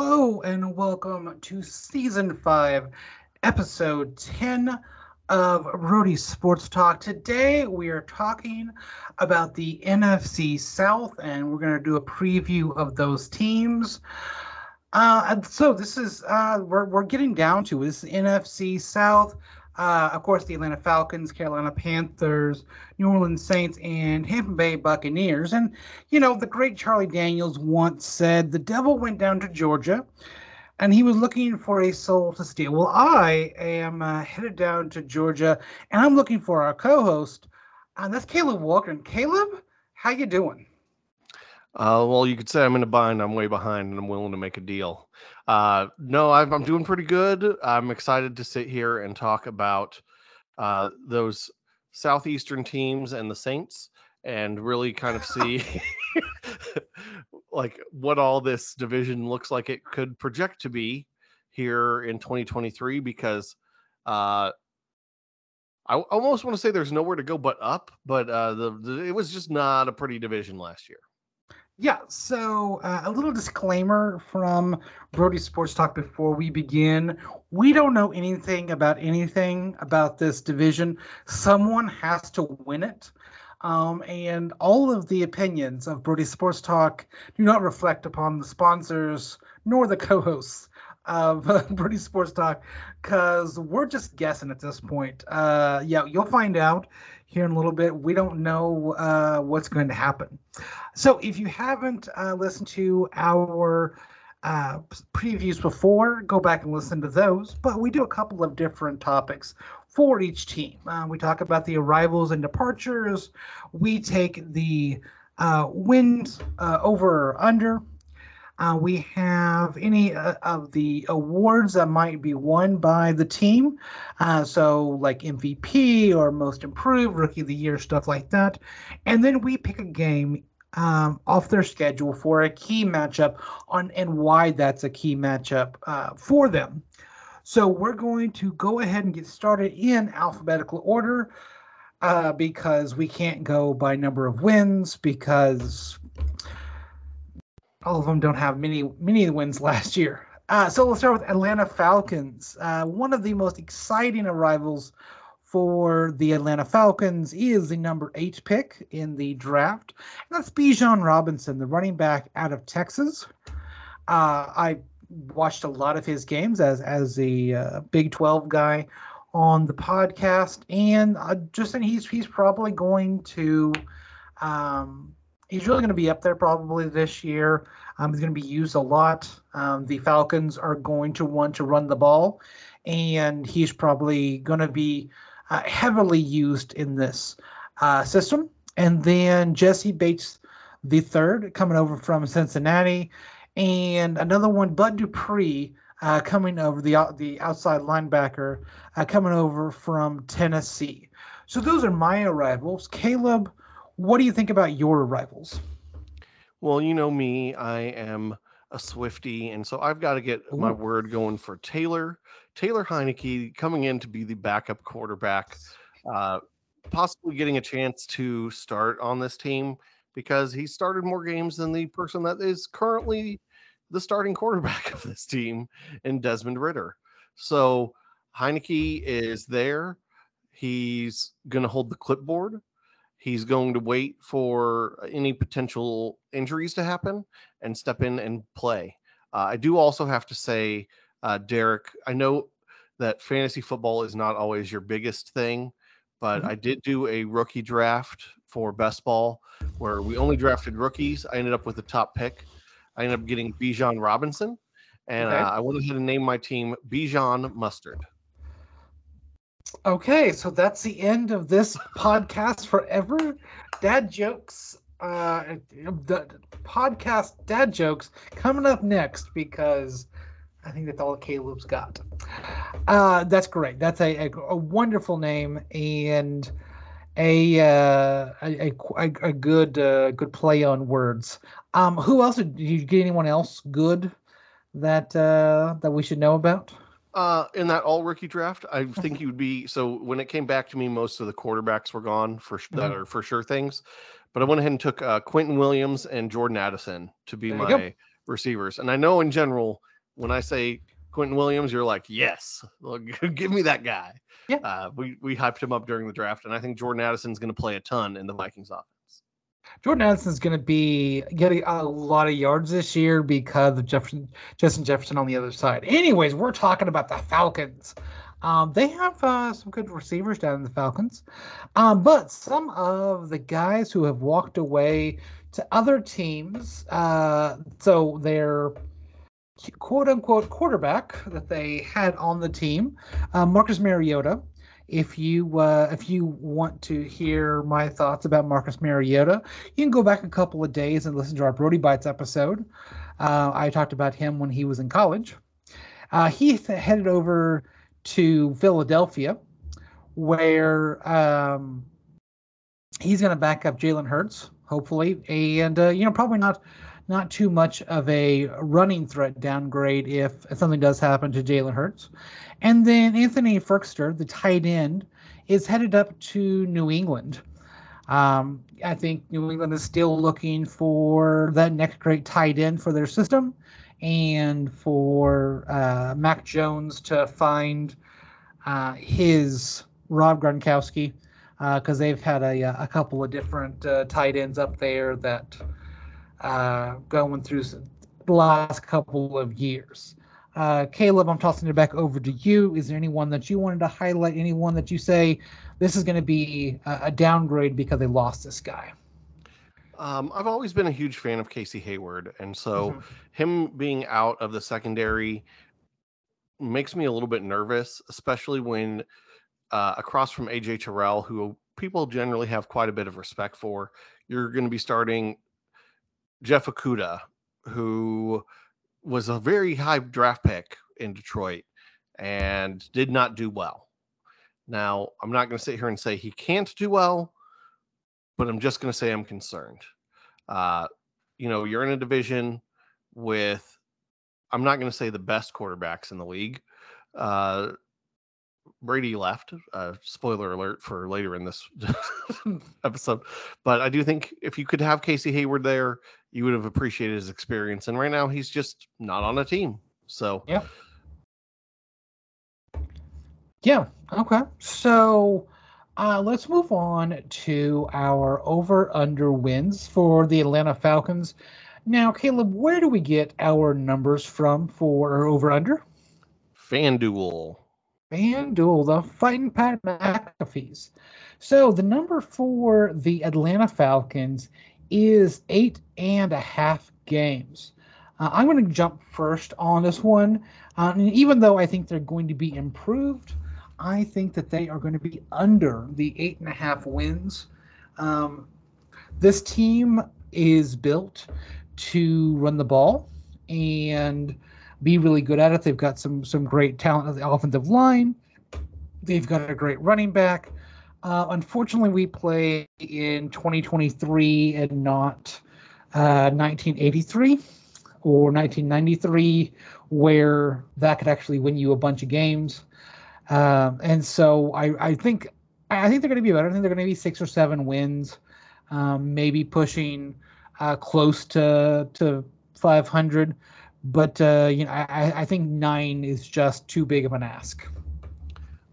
Hello and welcome to season five, episode 10 of Brodie Sports Talk. Today we are talking about the NFC South and we're going to do a preview of those teams. Uh, so this is uh, we're we're getting down to this NFC South. Uh, of course, the Atlanta Falcons, Carolina Panthers, New Orleans Saints, and Tampa Bay Buccaneers. And, you know, the great Charlie Daniels once said the devil went down to Georgia and he was looking for a soul to steal. Well, I am uh, headed down to Georgia and I'm looking for our co host. And that's Caleb Walker. And Caleb, how you doing? Uh, well, you could say I'm in a bind. I'm way behind, and I'm willing to make a deal. Uh, no, I'm, I'm doing pretty good. I'm excited to sit here and talk about uh, those southeastern teams and the Saints, and really kind of see like what all this division looks like it could project to be here in 2023. Because uh, I almost want to say there's nowhere to go but up, but uh, the, the it was just not a pretty division last year. Yeah, so uh, a little disclaimer from Brodie Sports Talk before we begin. We don't know anything about anything about this division. Someone has to win it. Um, and all of the opinions of Brodie Sports Talk do not reflect upon the sponsors nor the co hosts of Brodie Sports Talk because we're just guessing at this point. Uh, yeah, you'll find out here in a little bit. We don't know uh, what's going to happen. So if you haven't uh, listened to our uh, previews before, go back and listen to those. But we do a couple of different topics for each team. Uh, we talk about the arrivals and departures. We take the uh, wins uh, over under uh, we have any uh, of the awards that might be won by the team. Uh, so, like MVP or Most Improved, Rookie of the Year, stuff like that. And then we pick a game um, off their schedule for a key matchup on and why that's a key matchup uh, for them. So, we're going to go ahead and get started in alphabetical order. Uh, because we can't go by number of wins because all of them don't have many many wins last year. Uh, so let's start with Atlanta Falcons. Uh, one of the most exciting arrivals for the Atlanta Falcons is the number eight pick in the draft. And that's Bijan Robinson, the running back out of Texas. Uh, I watched a lot of his games as as a uh, Big 12 guy on the podcast, and uh, just and he's he's probably going to um, he's really going to be up there probably this year. Um, he's going to be used a lot. Um, the Falcons are going to want to run the ball, and he's probably going to be uh, heavily used in this uh, system. And then Jessie Bates the third coming over from Cincinnati, and another one, Bud Dupree. Uh, coming over the the outside linebacker uh, coming over from Tennessee. So those are my arrivals. Caleb, what do you think about your arrivals? Well, you know me, I am a Swifty, and so I've got to get Ooh. my word going for Taylor. Taylor Heinicke coming in to be the backup quarterback, uh, possibly getting a chance to start on this team because he started more games than the person that is currently the starting quarterback of this team in Desmond Ridder. So Heinicke is there. He's going to hold the clipboard. He's going to wait for any potential injuries to happen and step in and play. Uh, I do also have to say, uh, Derek, I know that fantasy football is not always your biggest thing, but mm-hmm. I did do a rookie draft for best ball where we only drafted rookies. I ended up with the top pick. I ended up getting Bijan Robinson, and okay. uh, I went ahead and named my team Bijan Mustard. Okay, so that's the end of this podcast forever. Dad jokes, uh, the podcast dad jokes coming up next because I think that's all Caleb's got. Uh, that's great. That's a, a, a wonderful name and a uh, a, a, a good uh, good play on words. Um, who else did you get? Anyone else good that uh, that we should know about? Uh, in that all rookie draft, I think you'd be so. When it came back to me, most of the quarterbacks were gone for that mm-hmm. are for sure things. But I went ahead and took uh, Quinnen Williams and Jordan Addison to be my receivers. And I know in general when I say Quentin Williams, you're like, yes, give me that guy. Yeah. Uh, we we hyped him up during the draft, and I think Jordan Addison's going to play a ton in the Vikings offense. Jordan Addison's going to be getting a lot of yards this year because of Jefferson, Justin Jefferson on the other side. Anyways, we're talking about the Falcons. Um, they have uh, some good receivers down in the Falcons, um, but some of the guys who have walked away to other teams, uh, so their quote unquote quarterback that they had on the team, uh, Marcus Mariota. If you uh, if you want to hear my thoughts about Marcus Mariota, you can go back a couple of days and listen to our Brodie Bites episode. Uh, I talked about him when he was in college. Uh, he headed over to Philadelphia, where um, he's going to back up Jalen Hurts, hopefully, and uh, you know probably not not too much of a running threat downgrade if something does happen to Jalen Hurts. And then Anthony Firkser, the tight end, is headed up to New England. Um, I think New England is still looking for that next great tight end for their system and for uh, Mac Jones to find uh, his Rob Gronkowski because uh, they've had a, a couple of different uh, tight ends up there that uh, going through the last couple of years. Uh, Caleb, I'm tossing it back over to you. Is there anyone that you wanted to highlight? Anyone that you say this is going to be a, a downgrade because they lost this guy? Um, I've always been a huge fan of Casey Hayward, and so mm-hmm. him being out of the secondary makes me a little bit nervous, especially when uh, across from AJ Terrell, who people generally have quite a bit of respect for, you're going to be starting Jeff Okudah, who was a very high draft pick in Detroit and did not do well. Now, I'm not going to sit here and say he can't do well, but I'm just going to say I'm concerned. Uh, you know, you're in a division with, I'm not going to say the best quarterbacks in the league. Uh, Brady left. Uh, spoiler alert for later in this episode. But I do think if you could have Casey Hayward there, you would have appreciated his experience. And right now, he's just not on a team. So, yeah. Yeah. Okay. So, uh, let's move on to our over under wins for the Atlanta Falcons. Now, Caleb, where do we get our numbers from for over under? FanDuel. FanDuel, the fighting Pat McAfee's. So the number for the Atlanta Falcons is eight and a half games. Uh, I'm going to jump first on this one. Uh, and even though I think they're going to be improved, I think that they are going to be under the eight and a half wins. Um, this team is built to run the ball and be really good at it. They've got some some great talent on the offensive line. They've got a great running back. Uh, unfortunately, we play in 2023 and not uh, 1983 or 1993, where that could actually win you a bunch of games. Um, and so I, I think I think they're going to be better. I think they're going to be six or seven wins, um, maybe pushing uh, close to to 500. But uh, you know, I, I think nine is just too big of an ask.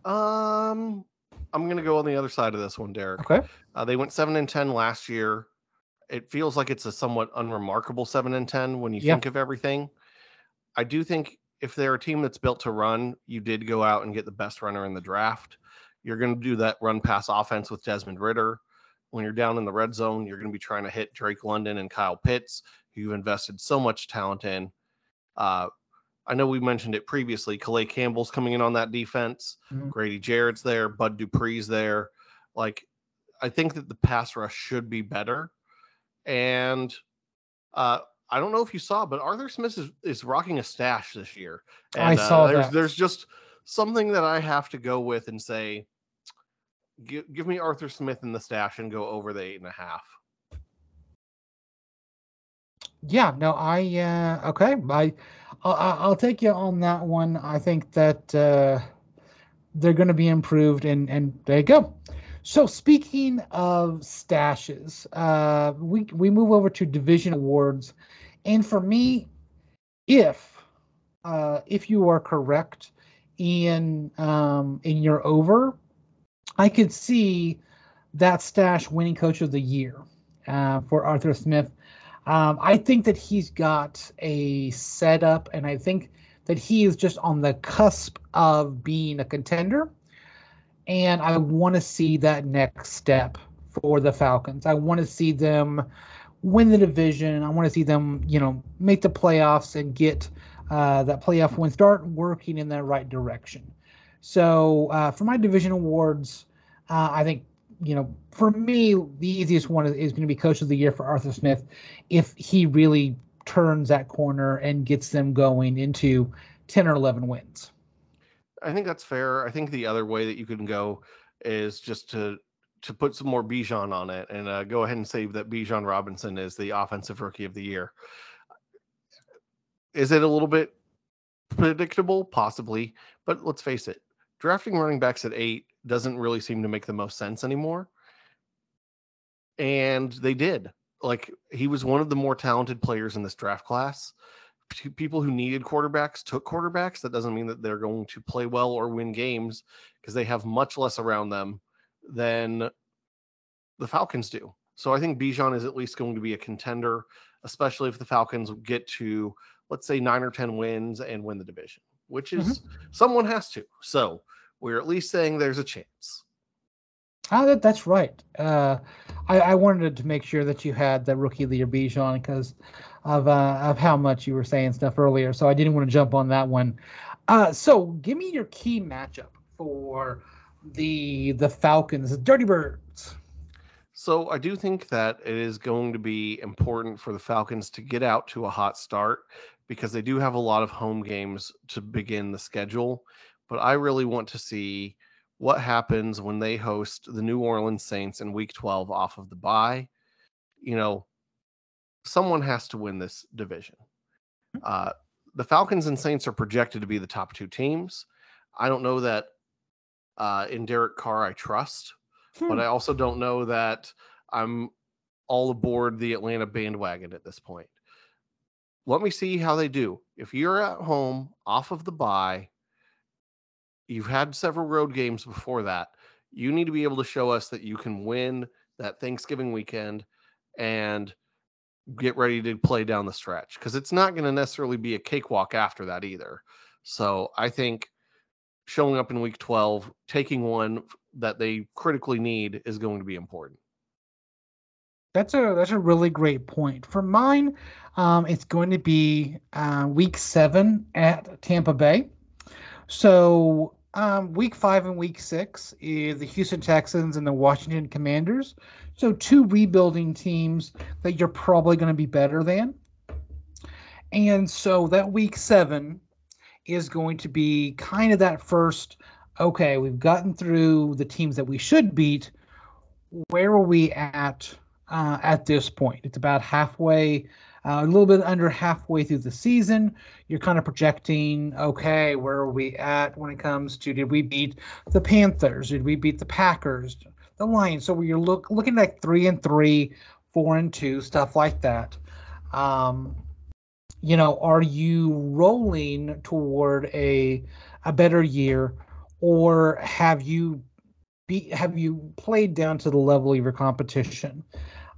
Um, I'm gonna go on the other side of this one, Derek. Okay. Uh, they went seven and ten last year. It feels like it's a somewhat unremarkable seven and ten when you yeah. think of everything. I do think if they're a team that's built to run, you did go out and get the best runner in the draft. You're going to do that run pass offense with Desmond Ridder. When you're down in the red zone, you're going to be trying to hit Drake London and Kyle Pitts, who you've invested so much talent in. Uh, I know we mentioned it previously. Calais Campbell's coming in on that defense. Mm-hmm. Grady Jarrett's there. Bud Dupree's there. Like, I think that the pass rush should be better. And uh, I don't know if you saw, but Arthur Smith is, is rocking a stash this year. And, I saw uh, there's, that. There's just something that I have to go with and say, give, give me Arthur Smith in the stash and go over the eight and a half. Yeah, no, I uh, okay. I I'll, I'll take you on that one. I think that uh, they're going to be improved, and and there you go. So speaking of stashes, uh, we we move over to division awards, and for me, if uh, if you are correct in um, in your over, I could see that stash winning coach of the year uh, for Arthur Smith. Um, I think that he's got a setup, and I think that he is just on the cusp of being a contender. And I want to see that next step for the Falcons. I want to see them win the division. I want to see them, you know, make the playoffs and get uh, that playoff win, start working in that right direction. So uh, for my division awards, uh, I think you know, for me, the easiest one is, is going to be Coach of the Year for Arthur Smith, if he really turns that corner and gets them going into ten or eleven wins. I think that's fair. I think the other way that you can go is just to to put some more Bijan on it and uh, go ahead and say that Bijan Robinson is the offensive rookie of the year. Is it a little bit predictable? Possibly, but let's face it, drafting running backs at eight doesn't really seem to make the most sense anymore. And they did. Like he was one of the more talented players in this draft class. People who needed quarterbacks took quarterbacks. That doesn't mean that they're going to play well or win games because they have much less around them than the Falcons do. So I think Bijan is at least going to be a contender, especially if the Falcons get to, let's say, nine or 10 wins and win the division, which is mm-hmm. someone has to. So we're at least saying there's a chance. Ah, that, that's right. Uh, I, I, wanted to make sure that you had the rookie year Bijan because of uh, of how much you were saying stuff earlier. So I didn't want to jump on that one. Uh, so give me your key matchup for the the Falcons, the Dirty Birds. So I do think that it is going to be important for the Falcons to get out to a hot start because they do have a lot of home games to begin the schedule but I really want to see what happens when they host the New Orleans Saints in week 12 off of the bye. You know, someone has to win this division. Hmm. Uh, the Falcons and Saints are projected to be the top two teams. I don't know that uh, in Derek Carr I trust, hmm. but I also don't know that I'm all aboard the Atlanta bandwagon at this point. Let me see how they do. If you're at home off of the bye, You've had several road games before that. You need to be able to show us that you can win that Thanksgiving weekend and get ready to play down the stretch because it's not going to necessarily be a cakewalk after that either. So I think showing up in week 12, taking one that they critically need is going to be important. That's a that's a really great point. For mine, um, it's going to be uh, week seven at Tampa Bay. So um, week five and week six is the Houston Texans and the Washington Commanders. So two rebuilding teams that you're probably going to be better than. And so that week seven is going to be kind of that first. Okay, we've gotten through the teams that we should beat. Where are we at uh, at this point? It's about halfway uh, a little bit under halfway through the season, you're kind of projecting, okay, where are we at when it comes to did we beat the Panthers? Did we beat the Packers? The Lions? So you're look, looking at three and three, four and two, stuff like that. Um, you know, are you rolling toward a a better year, or have you be have you played down to the level of your competition?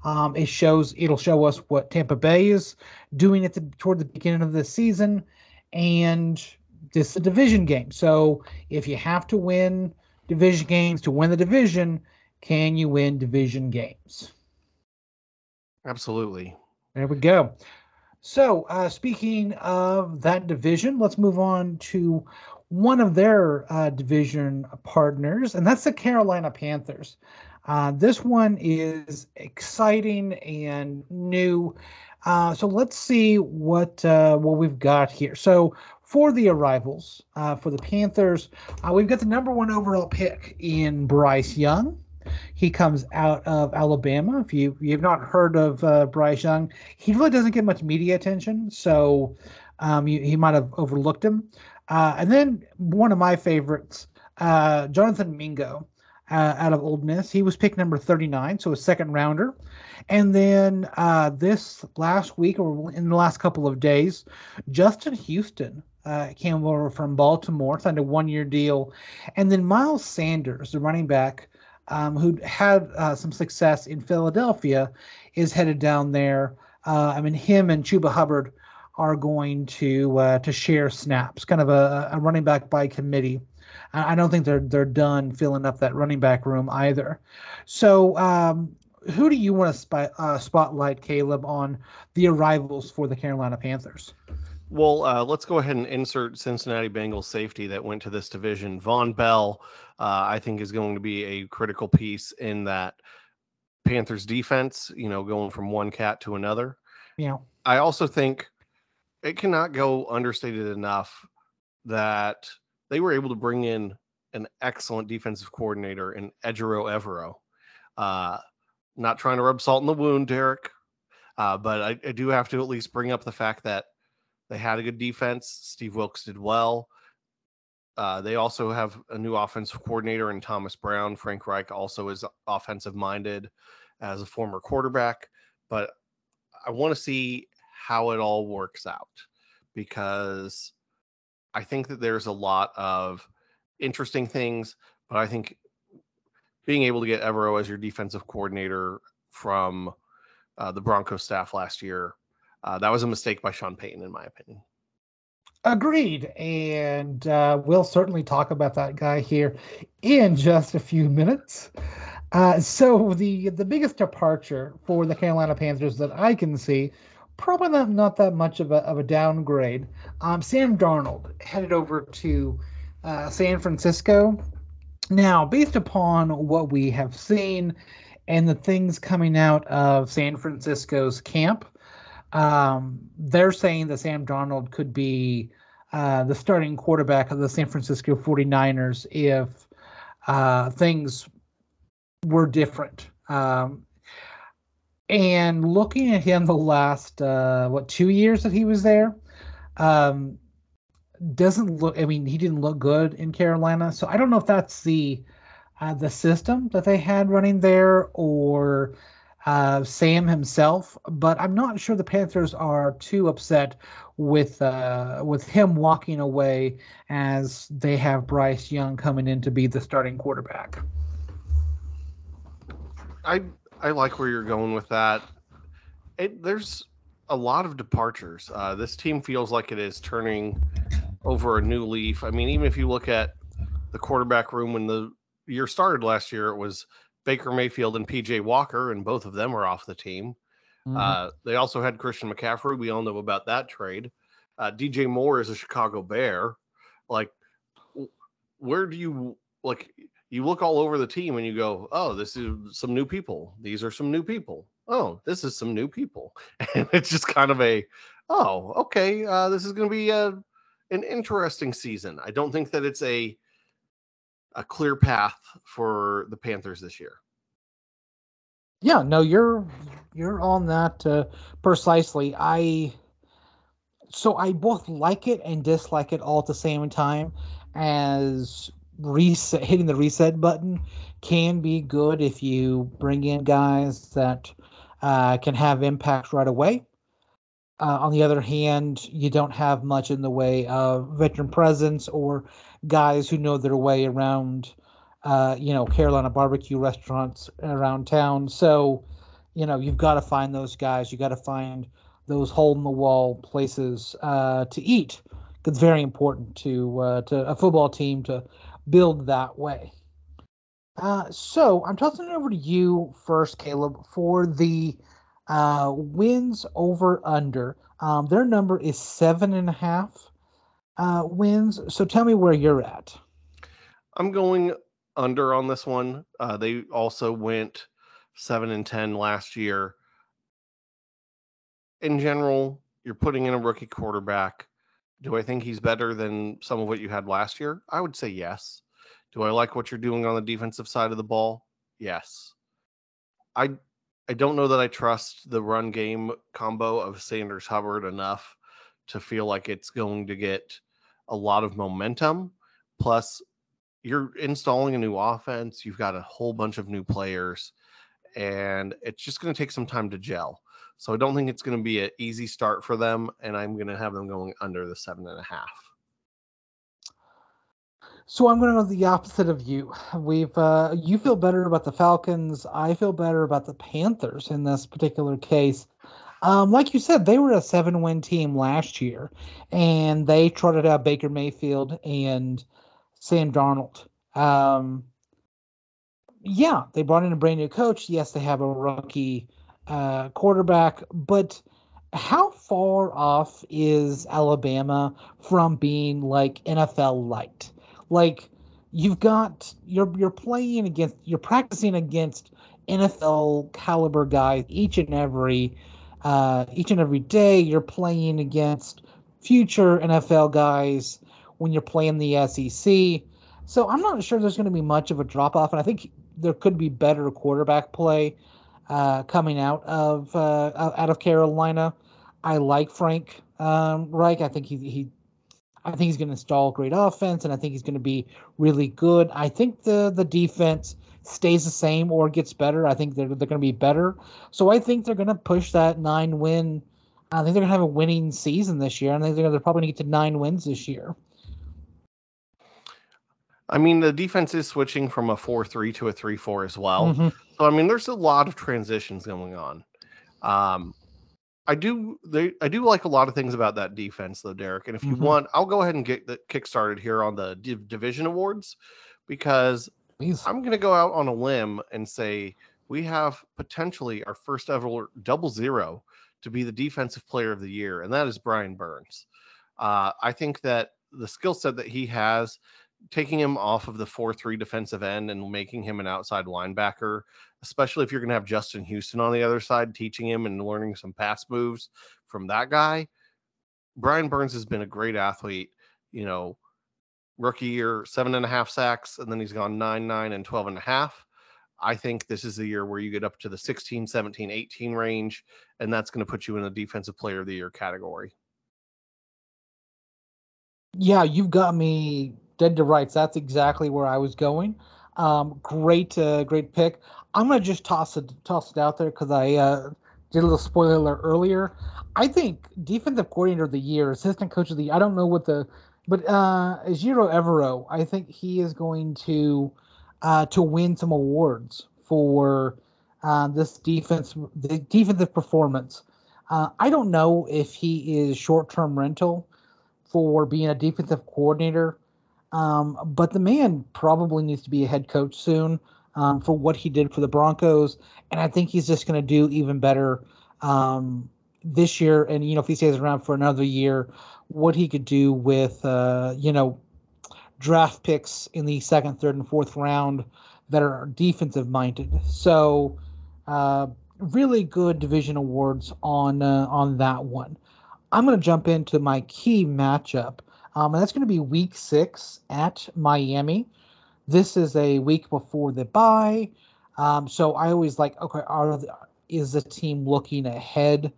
Um, it shows it'll show us what Tampa Bay is doing at the toward the beginning of the season, and this is a division game. So if you have to win division games to win the division, can you win division games? Absolutely. There we go. So uh, speaking of that division, let's move on to one of their uh, division partners, and that's the Carolina Panthers. Uh, this one is exciting and new. Uh, so let's see what uh, what we've got here. So for the arrivals uh, for the Panthers, uh, we've got the number one overall pick in Bryce Young. He comes out of Alabama. If you you've not heard of Bryce Young, he really doesn't get much media attention, so um, you, he might have overlooked him. and then one of my favorites, Jonathan Mingo uh, out of Ole Miss. He was picked number 39, so a second rounder. And then uh, this last week, or in the last couple of days, Justin Houston uh, came over from Baltimore, signed a one-year deal, and then Miles Sanders, the running back, um, who had uh, some success in Philadelphia, is headed down there. Uh, I mean, him and Chuba Hubbard are going to uh, to share snaps, kind of a, a running back by committee. I don't think they're they're done filling up that running back room either. So, um, who do you want to spy, uh, spotlight, Caleb, on the arrivals for the Carolina Panthers? Well, uh, let's go ahead and insert Cincinnati Bengals safety that went to this division. Vonn Bell, uh, I think, is going to be a critical piece in that Panthers defense. You know, going from one cat to another. Yeah. I also think it cannot go understated enough that they were able to bring in an excellent defensive coordinator in Ejiro Evero. Uh, not trying to rub salt in the wound, Derek, uh, but I, I, do have to at least bring up the fact that they had a good defense. Steve Wilks did well. Uh, they also have a new offensive coordinator in Thomas Brown. Frank Reich also is offensive minded as a former quarterback, but I want to see how it all works out because I think that there's a lot of interesting things, but I think being able to get Evero as your defensive coordinator from uh, the Broncos staff last year, uh, that was a mistake by Sean Payton, in my opinion. Agreed. And uh, we'll certainly talk about that guy here in just a few minutes. Uh, so the the biggest departure for the Carolina Panthers that I can see, probably not, not that much of a, of a downgrade. Um, Sam Darnold headed over to uh, San Francisco now, based upon what we have seen and the things coming out of San Francisco's camp, um, they're saying that Sam Darnold could be uh, the starting quarterback of the San Francisco 49ers if uh, things were different. Um, and looking at him the last, uh, what, two years that he was there, um, doesn't look. I mean, he didn't look good in Carolina, so I don't know if that's the uh, the system that they had running there or uh, Sam himself. But I'm not sure the Panthers are too upset with uh, with him walking away as they have Bryce Young coming in to be the starting quarterback. I I like where you're going with that. It, there's a lot of departures. Uh, this team feels like it is turning over a new leaf. I mean, even if you look at the quarterback room when the year started last year, it was Baker Mayfield and PJ Walker, and both of them were off the team. Mm-hmm. Uh, they also had Christian McCaffrey. We all know about that trade. Uh, DJ Moore is a Chicago Bear. Like, where do you like? You look all over the team and you go, "Oh, this is some new people. These are some new people. Oh, this is some new people." And it's just kind of a, "Oh, okay, uh, this is going to be a an interesting season. I don't think that it's a a clear path for the Panthers this year. Yeah, no, you're you're on that uh, precisely. I so I both like it and dislike it all at the same time. As reset, hitting the reset button can be good if you bring in guys that uh, can have impact right away. Uh, on the other hand, you don't have much in the way of veteran presence or guys who know their way around, uh, you know, Carolina barbecue restaurants around town. So, you know, you've got to find those guys. You got to find those hole in the wall places uh, to eat. It's very important to uh, to a football team to build that way. Uh, so I'm tossing it over to you first, Caleb, for the uh, wins over under. Um, their number is seven and a half uh, wins. So tell me where you're at. I'm going under on this one. Uh, they also went seven and ten last year. In general, you're putting in a rookie quarterback. Do I think he's better than some of what you had last year? I would say yes. Do I like what you're doing on the defensive side of the ball? Yes. I I don't know that I trust the run game combo of Sanders Hubbard enough to feel like it's going to get a lot of momentum. Plus, you're installing a new offense, you've got a whole bunch of new players, and it's just going to take some time to gel. So I don't think it's going to be an easy start for them, and I'm going to have them going under the seven and a half. So I'm going to go the opposite of you. We've uh, you feel better about the Falcons. I feel better about the Panthers in this particular case. Um, like you said, they were a seven-win team last year, and they trotted out Baker Mayfield and Sam Darnold. Um, yeah, they brought in a brand new coach. Yes, they have a rookie uh, quarterback, but how far off is Alabama from being like NFL light? Like you've got you're you're playing against you're practicing against NFL caliber guys each and every uh, each and every day. You're playing against future NFL guys when you're playing the SEC. So I'm not sure there's going to be much of a drop off, and I think there could be better quarterback play uh, coming out of uh, out of Carolina. I like Frank um, Reich. I think he he I think he's going to install great offense, and I think he's going to be really good. I think the the defense stays the same or gets better. I think they're they're going to be better. So I think they're going to push that nine win. I think they're going to have a winning season this year, I think they're probably going to get to nine wins this year. I mean, the defense is switching from a 4 3 to a 3 4 as well. Mm-hmm. So, I mean, there's a lot of transitions going on. Um, I do they I do like a lot of things about that defense though, Derek. And if you mm-hmm. want, I'll go ahead and get the kick started here on the div- division awards because Please. I'm going to go out on a limb and say we have potentially our first ever double zero to be the defensive player of the year, and that is Brian Burns. Uh, I think that the skill set that he has taking him off of the 4-3 defensive end and making him an outside linebacker, especially if you're going to have Justin Houston on the other side teaching him and learning some pass moves from that guy. Brian Burns has been a great athlete, you know, rookie year, seven and a half sacks, and then he's gone nine, nine, and 12 and a half. I think this is the year where you get up to the 16, 17, 18 range, and that's going to put you in the defensive player of the year category. Yeah, you've got me dead to rights. That's exactly where I was going. Um, great, uh, great pick. I'm gonna just toss it toss it out there because I uh, did a little spoiler alert earlier. I think defensive coordinator of the year, assistant coach of the year. I don't know what the, but uh, Ejiro Evero. I think he is going to uh, to win some awards for uh, this defense, the defensive performance. Uh, I don't know if he is short term rental for being a defensive coordinator um, but the man probably needs to be a head coach soon um, for what he did for the Broncos, and I think he's just going to do even better um, this year. And you know, if he stays around for another year, what he could do with uh, you know draft picks in the second, third, and fourth round that are defensive minded. So, uh, really good division awards on uh, on that one. I'm going to jump into my key matchup. Um, and that's going to be week six at Miami. This is a week before the bye. Um, so I always like, okay, are is the team looking ahead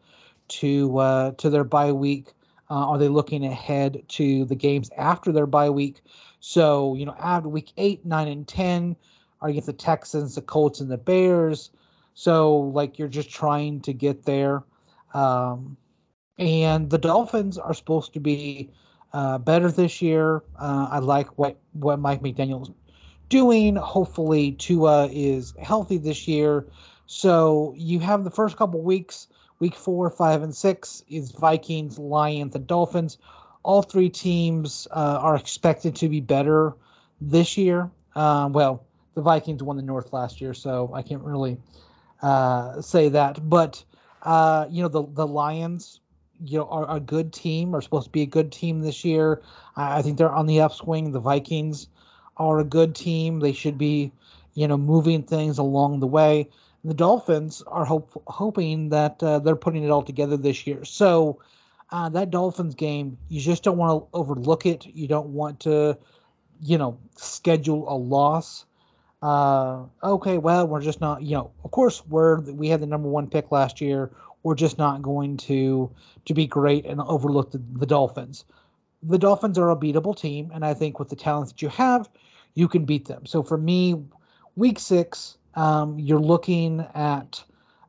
to uh, to their bye week? Uh, are they looking ahead to the games after their bye week? So you know, after week eight, nine, and ten are against the Texans, the Colts, and the Bears. So like you're just trying to get there. Um, and the Dolphins are supposed to be uh, better this year. Uh, I like what what Mike McDaniel's doing. Hopefully, Tua is healthy this year. So you have the first couple weeks. Week four, five, and six is Vikings, Lions, and Dolphins. All three teams uh, are expected to be better this year. Uh, well, the Vikings won the North last year, so I can't really uh, say that. But uh, you know, the the Lions you know are a good team are supposed to be a good team this year. I think they're on the upswing. The Vikings are a good team. They should be, you know, moving things along the way. The Dolphins are hope, hoping that uh, they're putting it all together this year. So uh, that Dolphins game, you just don't want to overlook it. You don't want to, you know, schedule a loss. Uh, okay, well, we're just not, you know, of course, we're we had the number one pick last year we're just not going to to be great and overlook the, the Dolphins. The Dolphins are a beatable team, and I think with the talents that you have, you can beat them. So for me, week six, um, you're looking at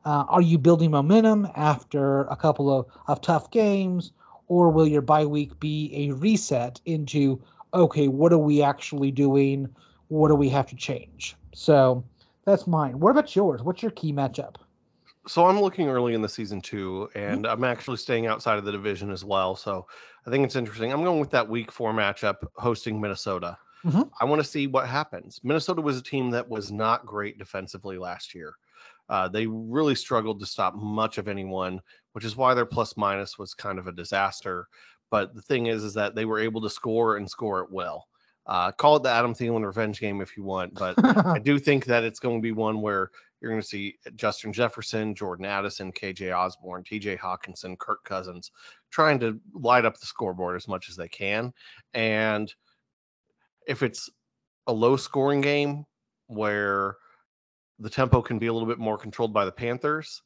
uh, are you building momentum after a couple of, of tough games, or will your bye week be a reset into okay, what are we actually doing? What do we have to change? So that's mine. What about yours? What's your key matchup? So I'm looking early in the season too, mm-hmm. and. I'm actually staying outside of the division as well. So I think it's interesting. I'm going with that week four matchup hosting Minnesota. Mm-hmm. I want to see what happens. Minnesota was a team that was not great defensively last year. Uh, they really struggled to stop much of anyone, which is why their plus minus was kind of a disaster. But the thing is, is that they were able to score and score it well. Uh, call it the Adam Thielen revenge game if you want, but I do think that it's going to be one where you're going to see Justin Jefferson, Jordan Addison, KJ Osborn, TJ Hockenson, Kirk Cousins trying to light up the scoreboard as much as they can. And if it's a low scoring game where the tempo can be a little bit more controlled by the Panthers,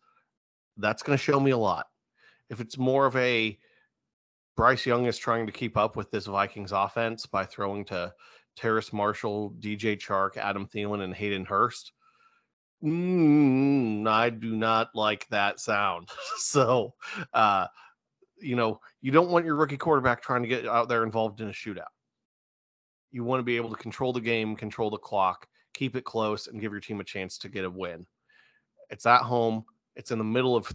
that's going to show me a lot. If it's more of a Bryce Young is trying to keep up with this Vikings offense by throwing to Terrace Marshall, DJ Chark, Adam Thielen, and Hayden Hurst. Mm, I do not like that sound. so, uh, you know, you don't want your rookie quarterback trying to get out there involved in a shootout. You want to be able to control the game, control the clock, keep it close, and give your team a chance to get a win. It's at home. It's in the middle of,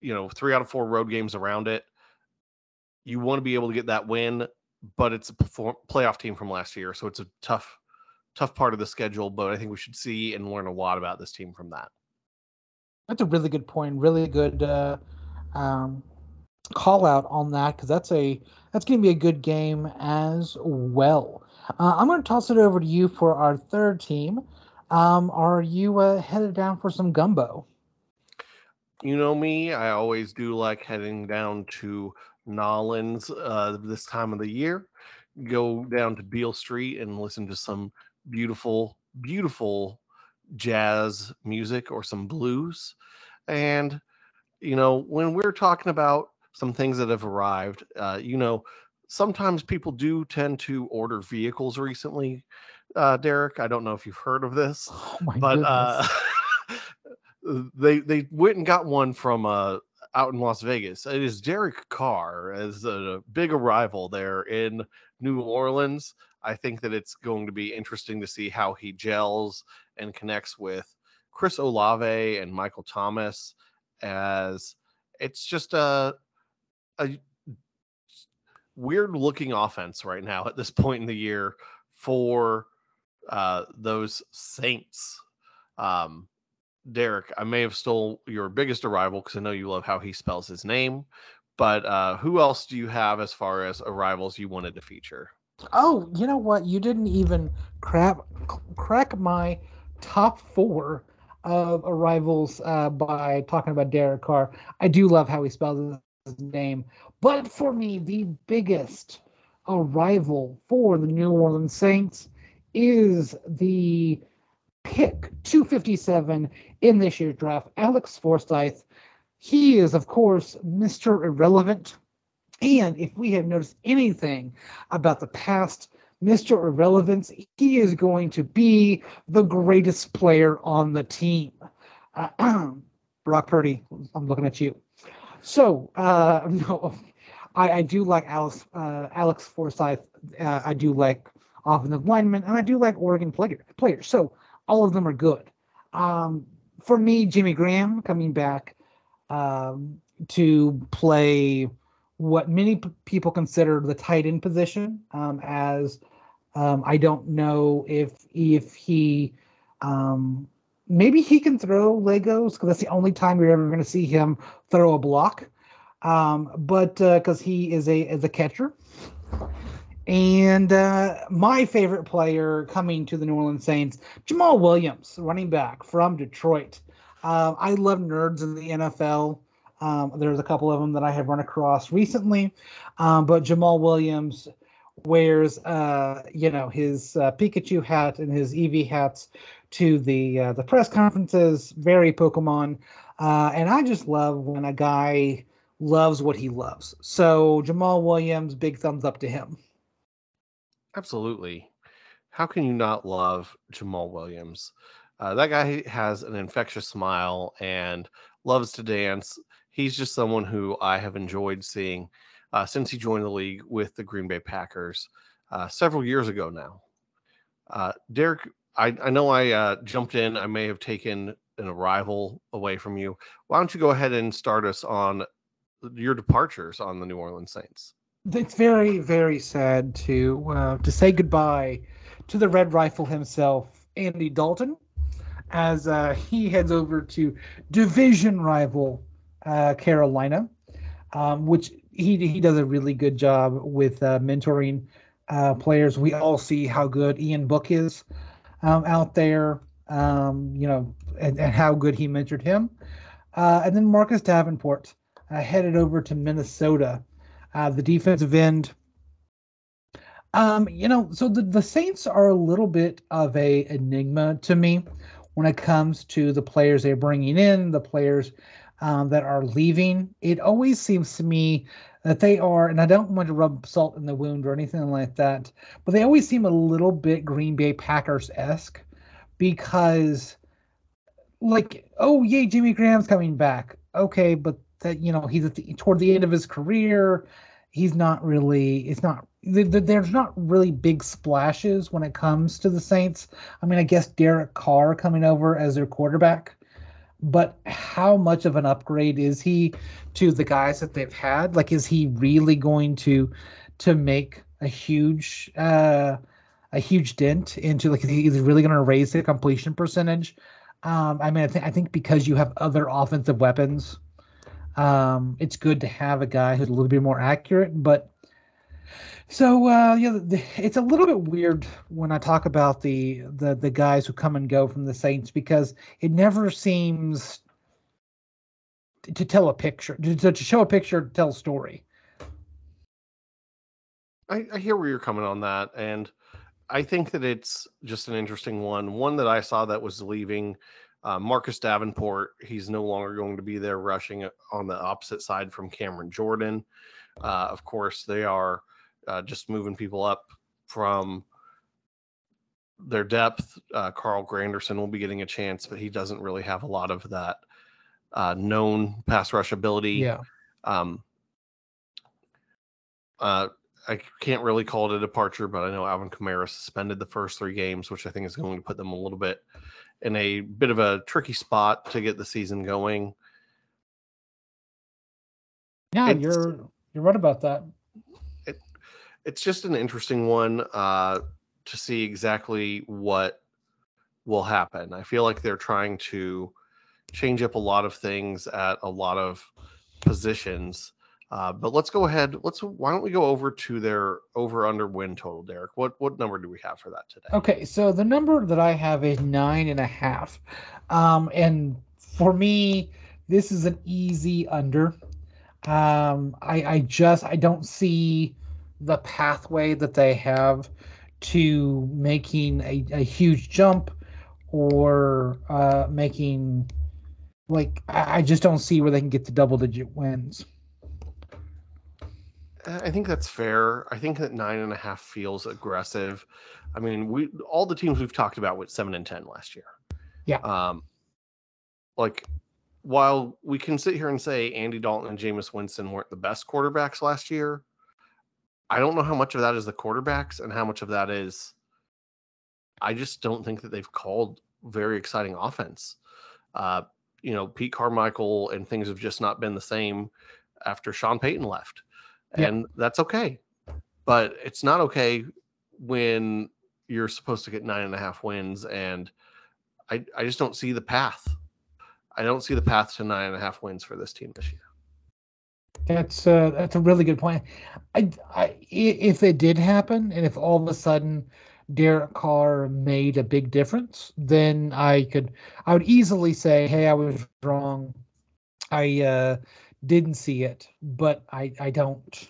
you know, three out of four road games around it you want to be able to get that win, but it's a playoff team from last year, so it's a tough, tough part of the schedule. But I think we should see and learn a lot about this team from that. That's a really good point. Really good uh, um, call out on that because that's a that's going to be a good game as well. Uh, I'm going to toss it over to you for our third team. Um, are you uh, headed down for some gumbo? You know me, I always do like heading down to Nollins uh, this time of the year. Go down to Beale Street and listen to some beautiful, beautiful jazz music or some blues. And, you know, when we're talking about some things that have arrived, uh, you know, sometimes people do tend to order vehicles recently. Uh, Derek, I don't know if you've heard of this, oh but uh, they they went and got one from uh, out in Las Vegas. It is Derek Carr as a big arrival there in New Orleans. I think that it's going to be interesting to see how he gels and connects with Chris Olave and Michael Thomas as it's just a a weird looking offense right now at this point in the year for uh, those Saints. Um, Derek, I may have stole your biggest arrival because I know you love how he spells his name. But uh, who else do you have as far as arrivals you wanted to feature? Oh, you know what? You didn't even crap, crack my top four of arrivals uh, by talking about Derek Carr. I do love how he spells his name. But for me, the biggest arrival for the New Orleans Saints is the pick 257 in this year's draft, Alex Forsyth. He is, of course, Mr. Irrelevant. And if we have noticed anything about the past Mr. Irrelevance, he is going to be the greatest player on the team. Uh, Brock Purdy, I'm looking at you. So, uh, no, I, I do like Alex, uh, Alex Forsyth. Uh, I do like offensive linemen, and I do like Oregon player, players. So, all of them are good. Um, for me, Jimmy Graham coming back um, to play what many p- people consider the tight end position, um, as um, I don't know if if he um, maybe he can throw Legos because that's the only time you're ever going to see him throw a block. Um, but because uh, he is a is a catcher, and uh, my favorite player coming to the New Orleans Saints, Jamaal Williams, running back from Detroit. Uh, I love nerds in the NFL. Um, there's a couple of them that I have run across recently, um, but Jamaal Williams wears, uh, you know, his uh, Pikachu hat and his Eevee hats to the uh, the press conferences. Very Pokemon, uh, and I just love when a guy loves what he loves. So Jamaal Williams, big thumbs up to him. Absolutely. How can you not love Jamaal Williams? Uh, that guy has an infectious smile and loves to dance. He's just someone who I have enjoyed seeing uh, since he joined the league with the Green Bay Packers. uh, several years ago now. Uh, Derek, I, I know I uh, jumped in. I may have taken an arrival away from you. Why don't you go ahead and start us on your departures on the New Orleans Saints? It's very, very sad to uh, to say goodbye to the Red Rifle himself, Andy Dalton, as uh, he heads over to division rival uh, Carolina, um, which he he does a really good job with uh, mentoring uh, players. We all see how good Ian Book is um, out there, um, you know, and, and, how good he mentored him. Uh, and then Marcus Davenport uh, headed over to Minnesota, uh, the defensive end. Um, you know, so the, the Saints are a little bit of a enigma to me when it comes to the players they're bringing in, the players um, that are leaving. It always seems to me that they are, and I don't want to rub salt in the wound or anything like that, but they always seem a little bit Green Bay Packers esque because, like, oh, yay, Jimmy Graham's coming back. Okay, but that, you know, he's at the, toward the end of his career. He's not really, it's not, there's not really big splashes when it comes to the Saints. I mean, I guess Derek Carr coming over as their quarterback but how much of an upgrade is he to the guys that they've had? Like, is he really going to to make a huge uh, a huge dent into like he's really going to raise the completion percentage? Um, I mean, I, th- I think because you have other offensive weapons, um, it's good to have a guy who's a little bit more accurate, but so uh, yeah, it's a little bit weird when I talk about the, the the guys who come and go from the Saints because it never seems to tell a picture, to, to show a picture, to tell a story. I, I hear where you're coming on that, and I think that it's just an interesting one. One that I saw that was leaving. Uh, Marcus Davenport, he's no longer going to be there rushing on the opposite side from Cameron Jordan. Uh, of course, they are uh, just moving people up from their depth. Uh, Carl Granderson will be getting a chance, but he doesn't really have a lot of that uh, known pass rush ability. Yeah. Um, uh, I can't really call it a departure, but I know Alvin Kamara suspended the first three games, which I think is going to put them a little bit in a bit of a tricky spot to get the season going. Yeah, it's, you're you're right about that it's just an interesting one uh, to see exactly what will happen. I feel like they're trying to change up a lot of things at a lot of positions. Uh, but let's go ahead. Let's why don't we go over to their over under win total, Derek? What what number do we have for that today? Okay, so the number that I have is nine and a half, um, and for me, this is an easy under. Um, I I just I don't see the pathway that they have to making a, a huge jump or uh, making like I, I just don't see where they can get to double digit wins. I think that's fair. I think that nine and a half feels aggressive. I mean, we all the teams we've talked about with seven and ten last year. Yeah. Um, like while we can sit here and say Andy Dalton and Jameis Winston weren't the best quarterbacks last year, I don't know how much of that is the quarterbacks and how much of that is. I just don't think that they've called very exciting offense. Uh, you know, Pete Carmichael and things have just not been the same after Sean Payton left, and that's okay. But it's not okay when you're supposed to get nine and a half wins, and I I just don't see the path. I don't see the path to nine and a half wins for this team this year. That's uh, that's a really good point. I, I, if it did happen, and if all of a sudden Derek Carr made a big difference, then I could I would easily say, "Hey, I was wrong. I uh, didn't see it, but I I don't."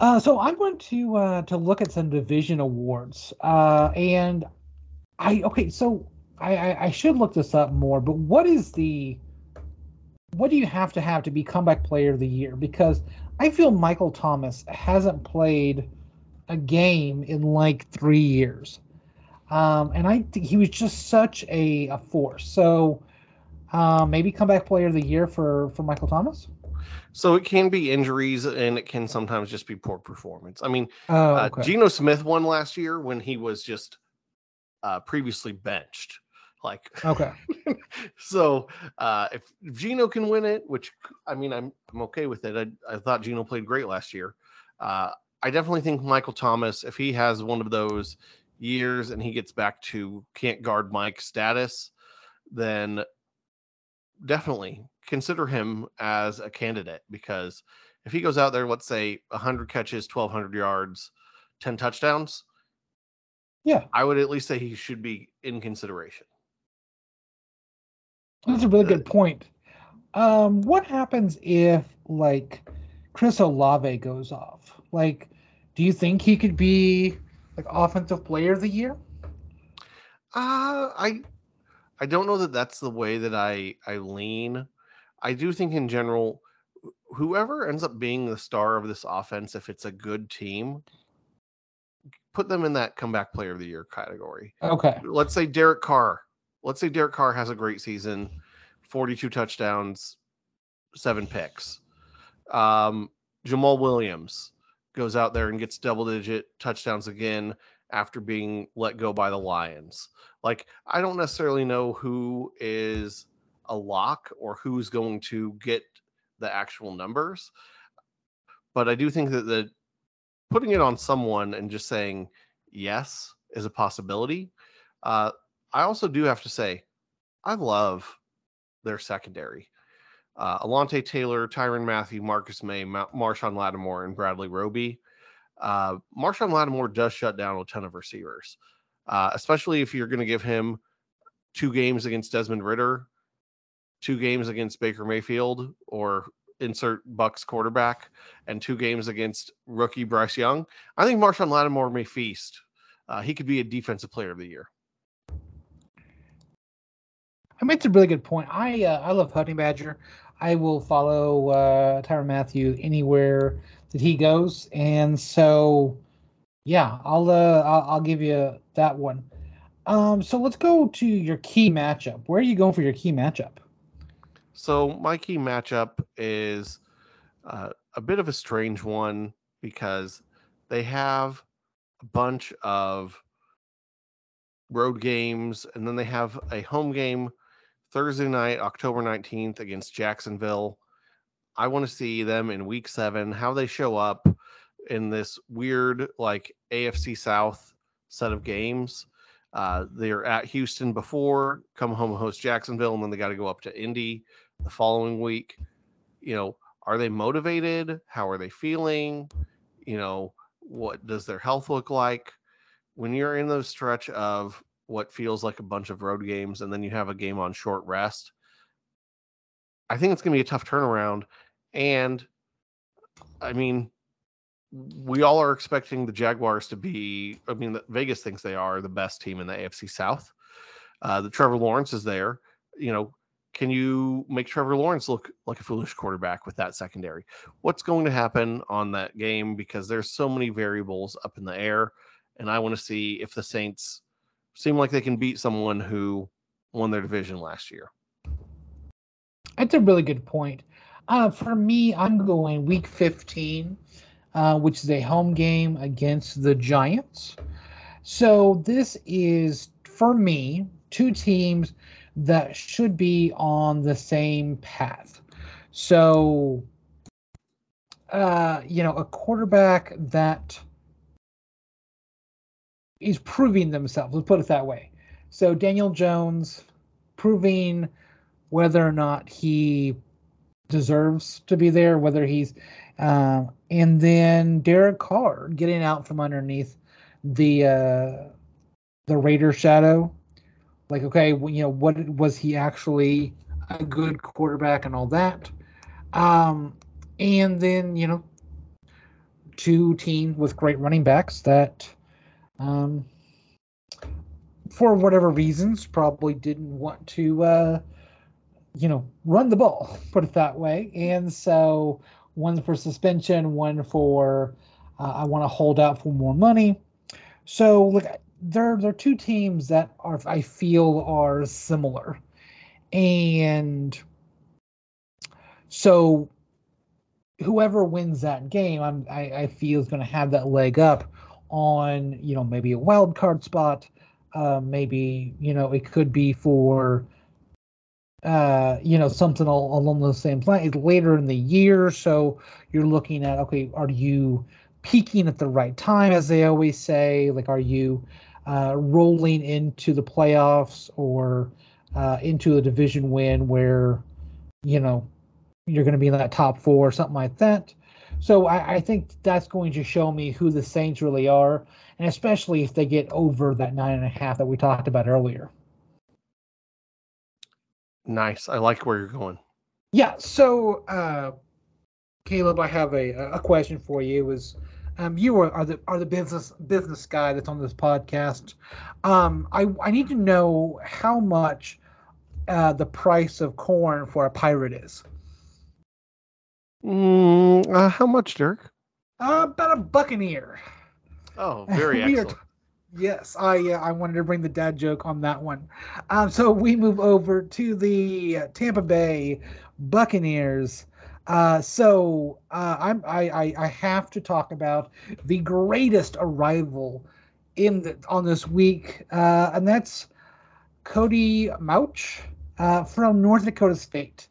Uh, so I'm going to uh, to look at some division awards, uh, and I okay. So I, I I should look this up more, but what is the what do you have to have to be comeback player of the year? Because I feel Michael Thomas hasn't played a game in like three years. Um, and I think he was just such a, a force. So uh, maybe comeback player of the year for, for Michael Thomas? So it can be injuries and it can sometimes just be poor performance. I mean, Oh, uh. Geno Smith won last year when he was just uh, previously benched. Like, okay. so uh, if, if Geno can win it, which I mean, I'm I'm okay with it. I, I thought Geno played great last year. Uh, I definitely think Michael Thomas, if he has one of those years and he gets back to can't guard Mike status, then definitely consider him as a candidate because if he goes out there, let's say 100 catches, 1,200 yards, 10 touchdowns, Yeah, I would at least say he should be in consideration. That's a really good point. Um, what happens if like Chris Olave goes off? Like, do you think he could be like offensive player of the year? Uh, I I don't know that that's the way that I I lean. I do think in general, whoever ends up being the star of this offense, if it's a good team, put them in that comeback player of the year category. Okay. Let's say Derek Carr. Let's say Derek Carr has a great season, 42 touchdowns, seven picks. Um, Jamaal Williams goes out there and gets double digit touchdowns again after being let go by the Lions. Like, I don't necessarily know who is a lock or who's going to get the actual numbers, but I do think that the putting it on someone and just saying yes is a possibility. Uh, I also do have to say, I love their secondary. Uh, Alontae Taylor, Tyrann Mathieu, Marcus Maye, Ma- Marshon Lattimore, and Bradley Roby. Uh, Marshon Lattimore does shut down a ton of receivers, uh, especially if you're going to give him two games against Desmond Ridder, two games against Baker Mayfield, or insert Bucks quarterback, and two games against rookie Bryce Young. I think Marshon Lattimore may feast. Uh, he could be a defensive player of the year. I mean, it's a really good point. I uh, I love Honey Badger. I will follow uh, Tyrann Mathieu anywhere that he goes, and so yeah, I'll uh, I'll, I'll give you that one. Um, so let's go to your key matchup. Where are you going for your key matchup? So my key matchup is uh, a bit of a strange one because they have a bunch of road games and then they have a home game Thursday night, October 19th against Jacksonville. I want to see them in week 7 how they show up in this weird like AFC South set of games. Uh, they're at Houston before, come home host Jacksonville, and then they got to go up to Indy the following week. You know, are they motivated? How are they feeling? You know, what does their health look like? When you're in the stretch of what feels like a bunch of road games and then you have a game on short rest, I think it's going to be a tough turnaround. And I mean, we all are expecting the Jaguars to be, I mean, Vegas thinks they are the best team in the AFC South. Uh, the Trevor Lawrence is there. You know, can you make Trevor Lawrence look like a foolish quarterback with that secondary? What's going to happen on that game? Because there's so many variables up in the air. And I want to see if the Saints seem like they can beat someone who won their division last year. That's a really good point. Uh, for me, I'm going week 15, uh, which is a home game against the Giants. So this is, for me, two teams that should be on the same path. So, uh, you know, a quarterback that is proving themselves, let's put it that way. So, Daniel Jones proving whether or not he deserves to be there, whether he's, uh, and then Derek Carr getting out from underneath the uh, the Raider shadow. Like, okay, well, you know, what was he actually a good quarterback and all that? Um, and then you know, two teams with great running backs that, um, for whatever reasons, probably didn't want to. Uh, you know, run the ball, put it that way. And so one for suspension, one for uh, I want to hold out for more money. So look, there there are two teams that are I feel are similar, and so whoever wins that game, I'm, I, I feel is going to have that leg up on you know maybe a wild card spot. Uh, maybe you know it could be for uh, you know something along the same lines later in the year. So you're looking at okay, are you peaking at the right time, as they always say? Like, are you uh, rolling into the playoffs or uh, into a division win where you know you're going to be in that top four or something like that. So I, I, think that's going to show me who the Saints really are, and especially if they get over that nine and a half that we talked about earlier. Nice. I like where you're going. Yeah. So, uh, Caleb, I have a, a question for you. Is um, you are, are the are the business business guy that's on this podcast. Um, I I need to know how much uh, the price of corn for a pirate is. Mm, uh, how much, Dirk? Uh, about a buccaneer. Oh, very excellent. yes, I uh, I wanted to bring the dad joke on that one. Um, so we move over to the Tampa Bay Buccaneers. Uh, so uh, I'm I, I have to talk about the greatest arrival in the, on this week, uh, and that's Cody Mauch uh, from North Dakota State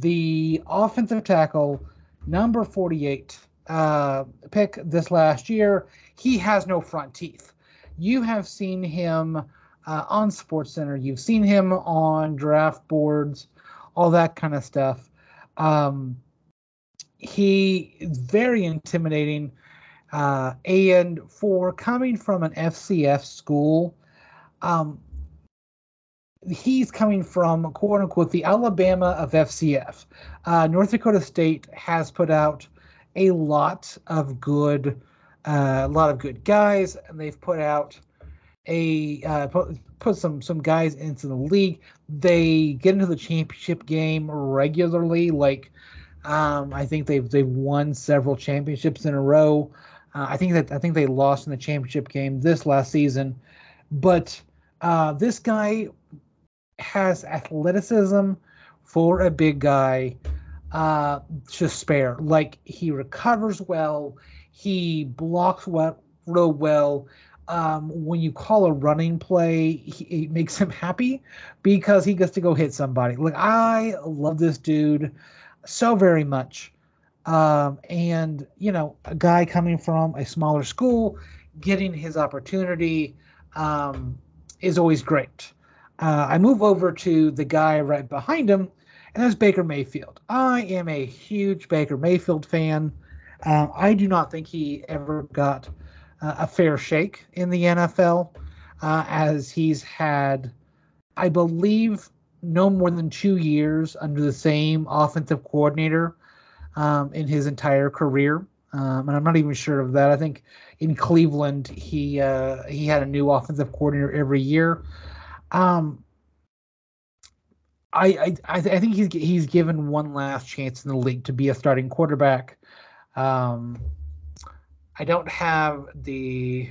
the offensive tackle, number 48 uh, pick this last year. He has no front teeth. You have seen him uh, on Sports Center. You've seen him on draft boards, all that kind of stuff. Um, he is very intimidating. Uh, and for coming from an FCS school, um, he's coming from quote unquote the Alabama of FCS. Uh, North Dakota State has put out a lot of good, uh, a lot of good guys, and they've put out a uh, put, put some some guys into the league. They get into the championship game regularly. Like um, I think they've they've won several championships in a row. Uh, I think that I think they lost in the championship game this last season, but uh, this guy has athleticism for a big guy uh, to spare. Like he recovers well, he blocks well, real well. Um, when you call a running play, he, it makes him happy because he gets to go hit somebody. Like I love this dude so very much. Um, and you know, a guy coming from a smaller school, getting his opportunity um, is always great. Uh, I move over to the guy right behind him, and that's Baker Mayfield. I am a huge Baker Mayfield fan. Uh, I do not think he ever got uh, a fair shake in the NFL, uh, as he's had, I believe, no more than two years under the same offensive coordinator um, in his entire career. Um, and I'm not even sure of that. I think in Cleveland he uh, he had a new offensive coordinator every year. Um, I I I, think he's he's given one last chance in the league to be a starting quarterback. Um, I don't have the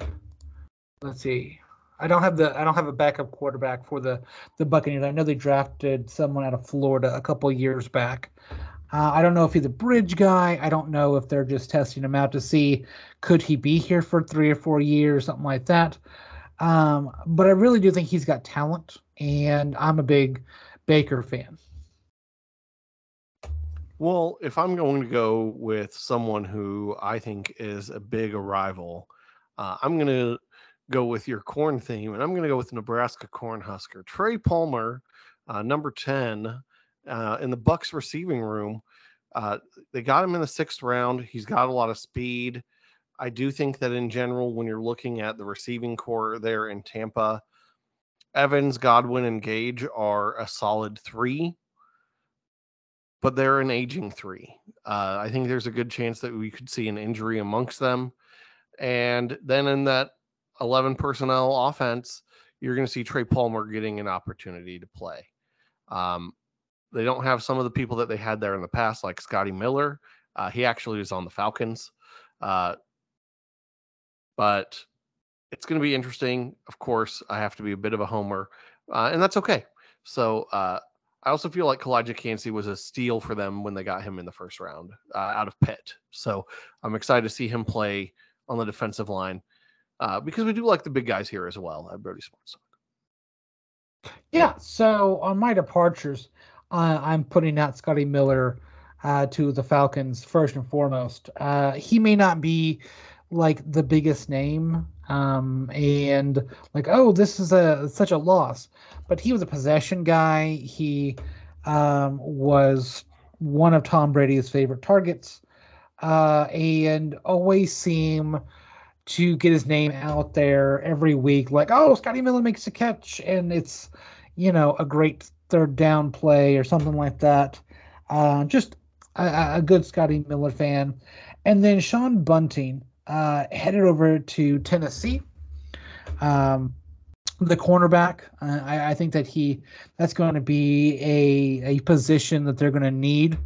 let's see. I don't have the I don't have a backup quarterback for the the Buccaneers. I know they drafted someone out of Florida a couple years back. Uh, I don't know if he's a bridge guy. I don't know if they're just testing him out to see could he be here for three or four years, something like that. Um, but I really do think he's got talent, and I'm a big Baker fan. Well, if I'm going to go with someone who I think is a big arrival, uh, I'm going to go with your corn theme, and I'm going to go with Nebraska Cornhusker. Trey Palmer, uh, number 10, uh, in the Bucks receiving room. Uh, they got him in the sixth round. He's got a lot of speed. I do think that in general, when you're looking at the receiving corps there in Tampa, Evans, Godwin, and Gage are a solid three, but they're an aging three. Uh, I think there's a good chance that we could see an injury amongst them. And then in that 11 personnel offense, you're going to see Trey Palmer getting an opportunity to play. Um, they don't have some of the people that they had there in the past, like Scotty Miller. Uh, he actually was on the Falcons. Uh, but it's going to be interesting. Of course, I have to be a bit of a homer, uh, and that's okay. So uh, I also feel like Calijah Kancey was a steal for them when they got him in the first round uh, out of Pitt. So I'm excited to see him play on the defensive line uh, because we do like the big guys here as well at Brodie Sports. Yeah. So on my departures, uh, I'm putting out Scotty Miller uh, to the Falcons first and foremost. He may not be like the biggest name um, and like oh this is a such a loss. But he was a possession guy. He um, was one of tom brady's favorite targets uh, and always seem to get his name out there every week. Like oh scotty miller makes a catch and it's you know a great third down play or something like that. Uh, just a, a good scotty miller fan. And then sean bunting uh, headed over to Tennessee. Um, the cornerback, uh, I, I, think that he that's going to be a a position that they're going to need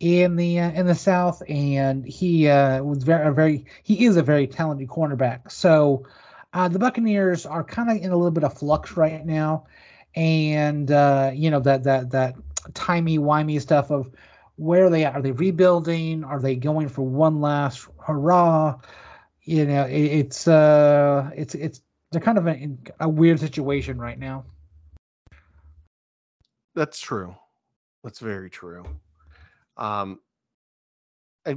in the uh, in the South, and he uh, was very very he is a very talented cornerback. So uh, the Buccaneers are kind of in a little bit of flux right now, and uh, you know that that that timey wimey stuff of where are they at? Are they rebuilding? Are they going for one last hurrah? You know, it, it's uh, it's it's they're kind of in a weird situation right now. That's true. That's very true. Um, I,